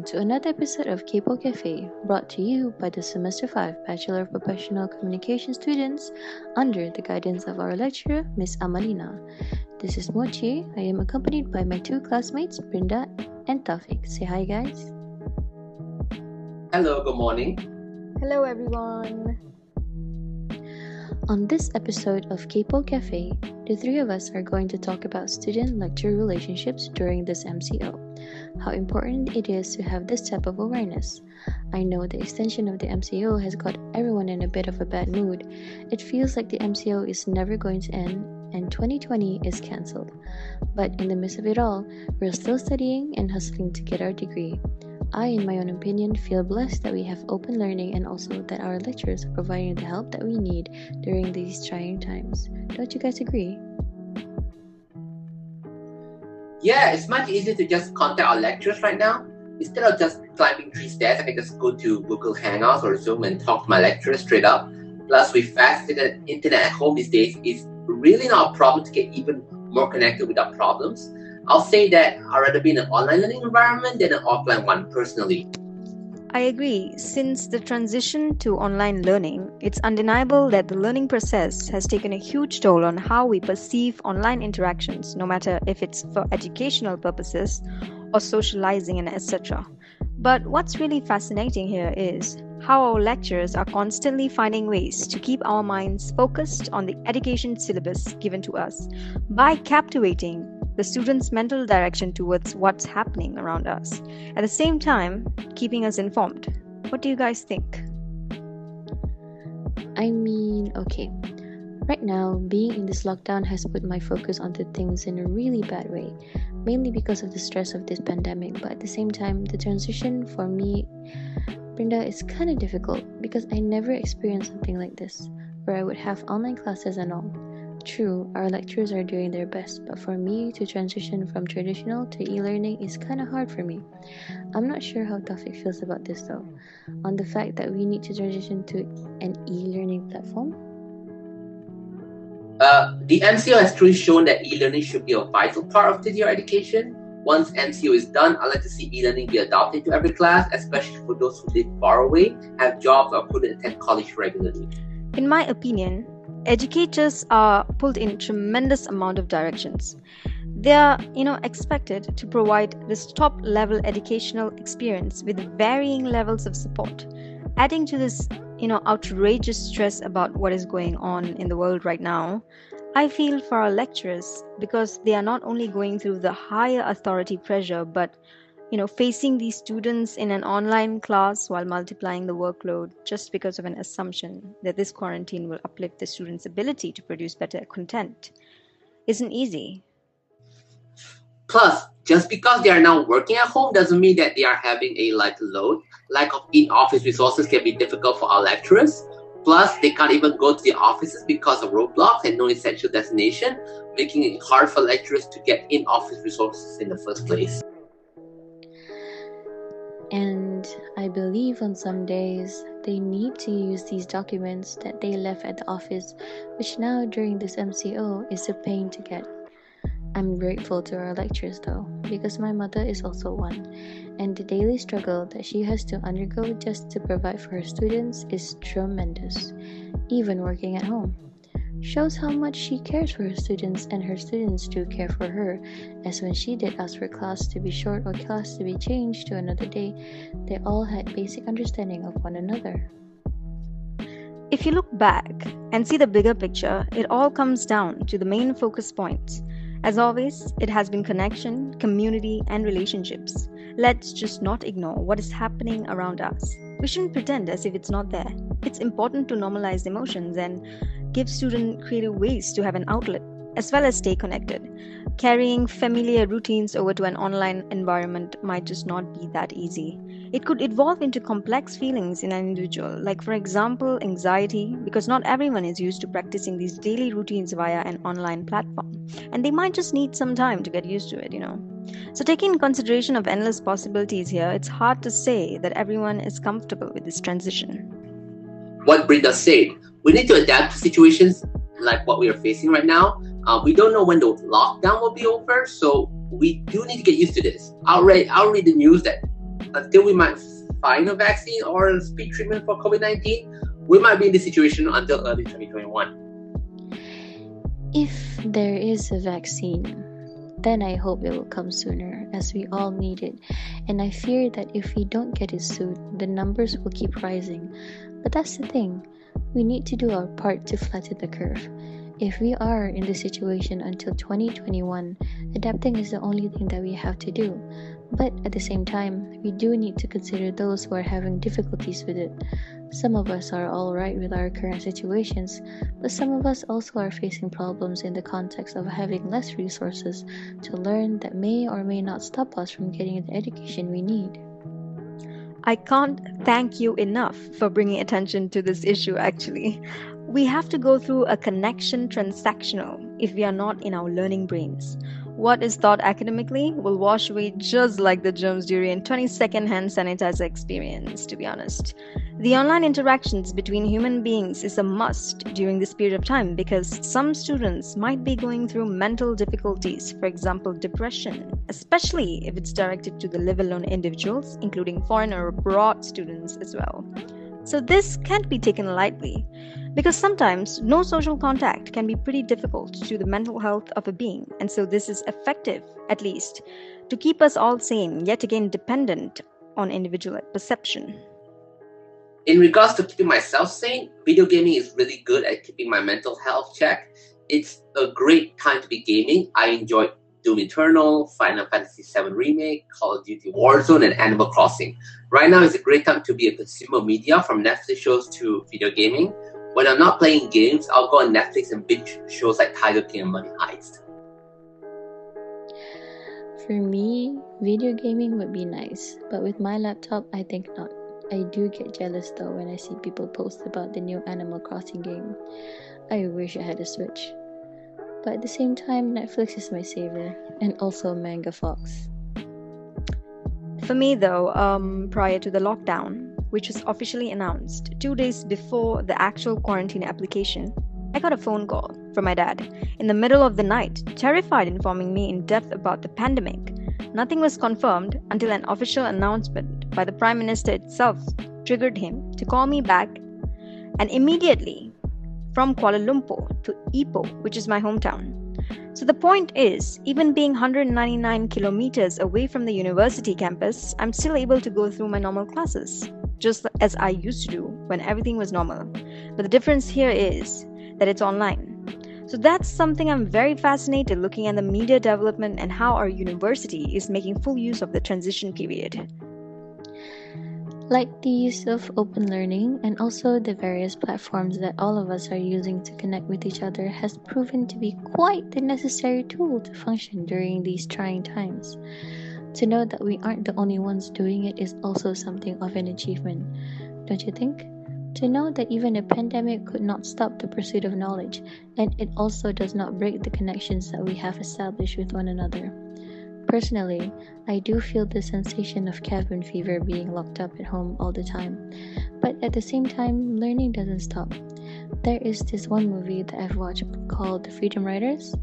Hello, everyone, and welcome to another episode of Capo Cafe, brought to you by the Semester 5 Bachelor of Professional Communication students under the guidance of our lecturer, Miss Amalina. This is Mochi. I am accompanied by my two classmates, Brinda and Taufik. Say hi, guys. Hello, good morning. Hello, everyone. On this episode of Capo Cafe, the three of us are going to talk about student lecture relationships during this MCO. How important it is to have this type of awareness. I know the extension of the MCO has got everyone in a bit of a bad mood. It feels like the MCO is never going to end and 2020 is cancelled. But in the midst of it all, we're still studying and hustling to get our degree. I, in my own opinion, feel blessed that we have open learning and also that our lecturers are providing the help that we need during these trying times. Don't you guys agree? Yeah, it's much easier to just contact our lecturers right now. Instead of just climbing three stairs, I can just go to Google Hangouts or Zoom and talk to my lecturers straight up. Plus, with fast internet at home these days, it's really not a problem to get even more connected without problems. I'll say that I'd rather be in an online learning environment than an offline one personally. I agree. Since the transition to online learning, it's undeniable that the learning process has taken a huge toll on how we perceive online interactions, no matter if it's for educational purposes or socializing and etc. But what's really fascinating here is how our lecturers are constantly finding ways to keep our minds focused on the education syllabus given to us by captivating the students' mental direction towards what's happening around us. At the same time, keeping us informed. What do you guys think? I mean, okay. Right now, being in this lockdown has put my focus onto things in a really bad way, mainly because of the stress of this pandemic. But at the same time, the transition for me, Brinda, is kind of difficult because I never experienced something like this, where I would have online classes and all. True, our lecturers are doing their best, but for me to transition from traditional to e learning is kind of hard for me. I'm not sure how Taufik feels about this though, on the fact that we need to transition to an e learning platform. Uh, the MCO has truly shown that e learning should be a vital part of your education. Once MCO is done, I'd like to see e learning be adopted to every class, especially for those who live far away, have jobs, or couldn't attend college regularly. In my opinion, educators are pulled in tremendous amount of directions. They are you know expected to provide this top level educational experience with varying levels of support adding to this you know outrageous stress about what is going on in the world right now. I feel for our lecturers because they are not only going through the higher authority pressure but you know facing these students in an online class while multiplying the workload just because of an assumption that this quarantine will uplift the students ability to produce better content isn't easy. Plus just because they are now working at home doesn't mean that they are having a light load. Lack of in-office resources can be difficult for our lecturers. Plus, they can't even go to the offices because of roadblocks and no essential destination, making it hard for lecturers to get in office resources in the first place. And I believe on some days they need to use these documents that they left at the office, which now during this MCO is a pain to get. I'm grateful to our lecturers though, because my mother is also one, and the daily struggle that she has to undergo just to provide for her students is tremendous, even working at home shows how much she cares for her students and her students do care for her. As when she did ask for class to be short or class to be changed to another day they all had basic understanding of one another. If you look back and see the bigger picture it all comes down to the main focus points. As always it has been connection community and relationships. Let's just not ignore what is happening around us. We shouldn't pretend as if it's not there. It's important to normalize emotions and give students creative ways to have an outlet as well as stay connected. Carrying familiar routines over to an online environment might just not be that easy. It could evolve into complex feelings in an individual, like, for example, anxiety, because not everyone is used to practicing these daily routines via an online platform. And they might just need some time to get used to it, you know. So, taking consideration of endless possibilities here, it's hard to say that everyone is comfortable with this transition. What Brinda said, we need to adapt to situations like what we are facing right now. Uh, we don't know when the lockdown will be over, so we do need to get used to this. I'll read, I'll read the news that until we might find a vaccine or a speed treatment for COVID 19, we might be in this situation until early 2021. If there is a vaccine, then I hope it will come sooner, as we all need it. And I fear that if we don't get it soon, the numbers will keep rising. But that's the thing, we need to do our part to flatten the curve. If we are in this situation until 2021, adapting is the only thing that we have to do. But at the same time, we do need to consider those who are having difficulties with it. Some of us are alright with our current situations, but some of us also are facing problems in the context of having less resources to learn that may or may not stop us from getting the education we need. I can't thank you enough for bringing attention to this issue, actually. We have to go through a connection transactional if we are not in our learning brains. What is taught academically will wash away just like the germs during 20 second hand sanitizer experience, to be honest. The online interactions between human beings is a must during this period of time because some students might be going through mental difficulties, for example, depression, especially if it's directed to the live alone individuals, including foreign or abroad students as well. So, this can't be taken lightly because sometimes no social contact can be pretty difficult to the mental health of a being, and so this is effective, at least, to keep us all sane, yet again dependent on individual perception. In regards to keeping myself sane, video gaming is really good at keeping my mental health check. It's a great time to be gaming. I enjoy Doom Eternal, Final Fantasy VII Remake, Call of Duty Warzone, and Animal Crossing. Right now is a great time to be a consumer media from Netflix shows to video gaming. When I'm not playing games, I'll go on Netflix and binge shows like Tiger King and Money Heist. For me, video gaming would be nice, but with my laptop, I think not. I do get jealous though when I see people post about the new Animal Crossing game. I wish I had a Switch. But at the same time, Netflix is my savior, and also Manga Fox. For me, though, um, prior to the lockdown, which was officially announced two days before the actual quarantine application, I got a phone call from my dad in the middle of the night, terrified, informing me in depth about the pandemic. Nothing was confirmed until an official announcement by the Prime Minister itself triggered him to call me back, and immediately from Kuala Lumpur to Ipoh, which is my hometown. So the point is, even being 199 kilometers away from the university campus, I'm still able to go through my normal classes, just as I used to do when everything was normal. But the difference here is that it's online. So that's something I'm very fascinated looking at the media development and how our university is making full use of the transition period like the use of open learning and also the various platforms that all of us are using to connect with each other has proven to be quite the necessary tool to function during these trying times. To know that we aren't the only ones doing it is also something of an achievement, don't you think? To know that even a pandemic could not stop the pursuit of knowledge, and it also does not break the connections that we have established with one another. Personally, I do feel the sensation of cabin fever being locked up at home all the time, but at the same time, learning doesn't stop. There is this one movie that I've watched called The Freedom Writers.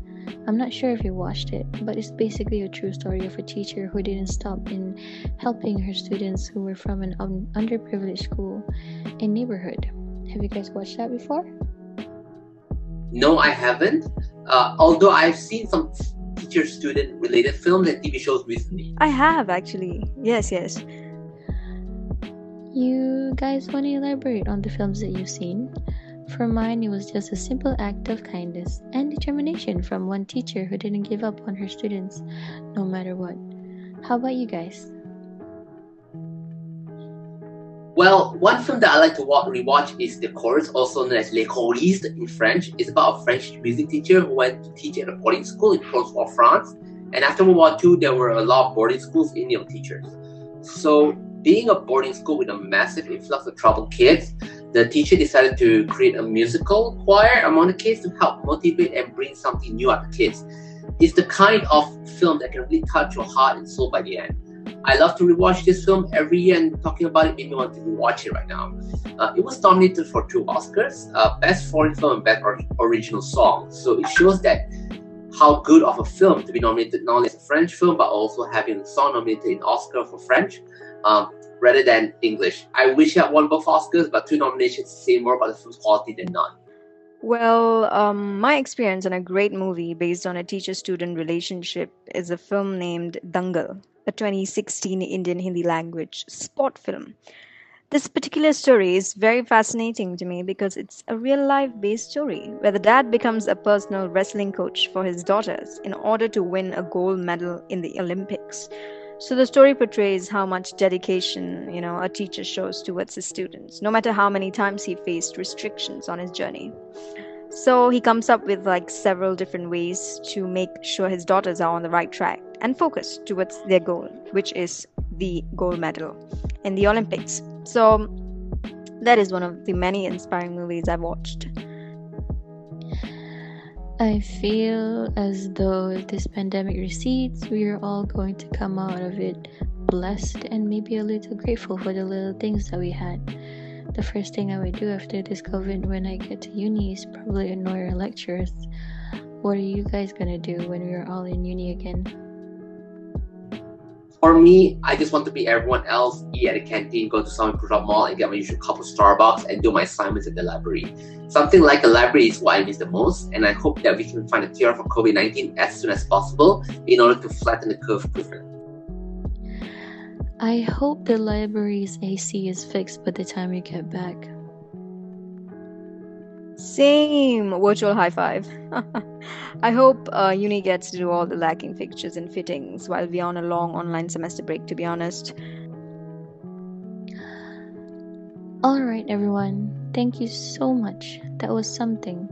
I'm not sure if you watched it, but it's basically a true story of a teacher who didn't stop in helping her students who were from an un- underprivileged school and neighborhood. Have you guys watched that before? No, I haven't. Uh, although I've seen some teacher student related films and TV shows recently? I have actually. Yes, yes. You guys want to elaborate on the films that you've seen? For mine, it was just a simple act of kindness and determination from one teacher who didn't give up on her students, no matter what. How about you guys? Well, one film that I like to watch, rewatch is The Chorus, also known as Les Choristes in French. It's about a French music teacher who went to teach at a boarding school in post-war France. And after World War II, there were a lot of boarding schools in young teachers. So, being a boarding school with a massive influx of troubled kids, the teacher decided to create a musical choir among the kids to help motivate and bring something new out of kids. It's the kind of film that can really touch your heart and soul by the end. I love to rewatch this film every year, and talking about it made me want to rewatch it right now. Uh, it was nominated for two Oscars: uh, Best Foreign Film and Best or- Original Song. So it shows that how good of a film to be nominated not only as a French film but also having a song nominated in Oscar for French um, rather than English. I wish it had won both Oscars, but two nominations say more about the film's quality than none. Well, um, my experience on a great movie based on a teacher student relationship is a film named Dangal, a 2016 Indian Hindi language sport film. This particular story is very fascinating to me because it's a real life based story where the dad becomes a personal wrestling coach for his daughters in order to win a gold medal in the Olympics. So the story portrays how much dedication, you know, a teacher shows towards his students, no matter how many times he faced restrictions on his journey. So he comes up with like several different ways to make sure his daughters are on the right track and focus towards their goal, which is the gold medal in the Olympics. So that is one of the many inspiring movies I've watched. I feel as though if this pandemic recedes, we are all going to come out of it blessed and maybe a little grateful for the little things that we had. The first thing I would do after this COVID when I get to uni is probably annoy our lecturers. What are you guys gonna do when we are all in uni again? For me, I just want to be everyone else, eat at a canteen, go to some improved mall and get my usual cup of Starbucks and do my assignments at the library. Something like a library is what I miss the most, and I hope that we can find a cure for COVID 19 as soon as possible in order to flatten the curve quicker. I hope the library's AC is fixed by the time we get back. Same virtual high five. I hope uh, uni gets to do all the lacking fixtures and fittings while we're on a long online semester break, to be honest. Alright, everyone. Thank you so much. That was something.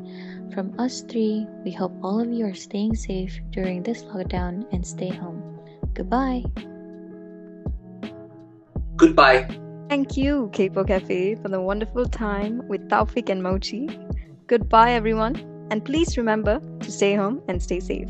From us three, we hope all of you are staying safe during this lockdown and stay home. Goodbye. Goodbye. Thank you, Capo Cafe, for the wonderful time with Taufik and Mochi. Goodbye, everyone, and please remember to stay home and stay safe.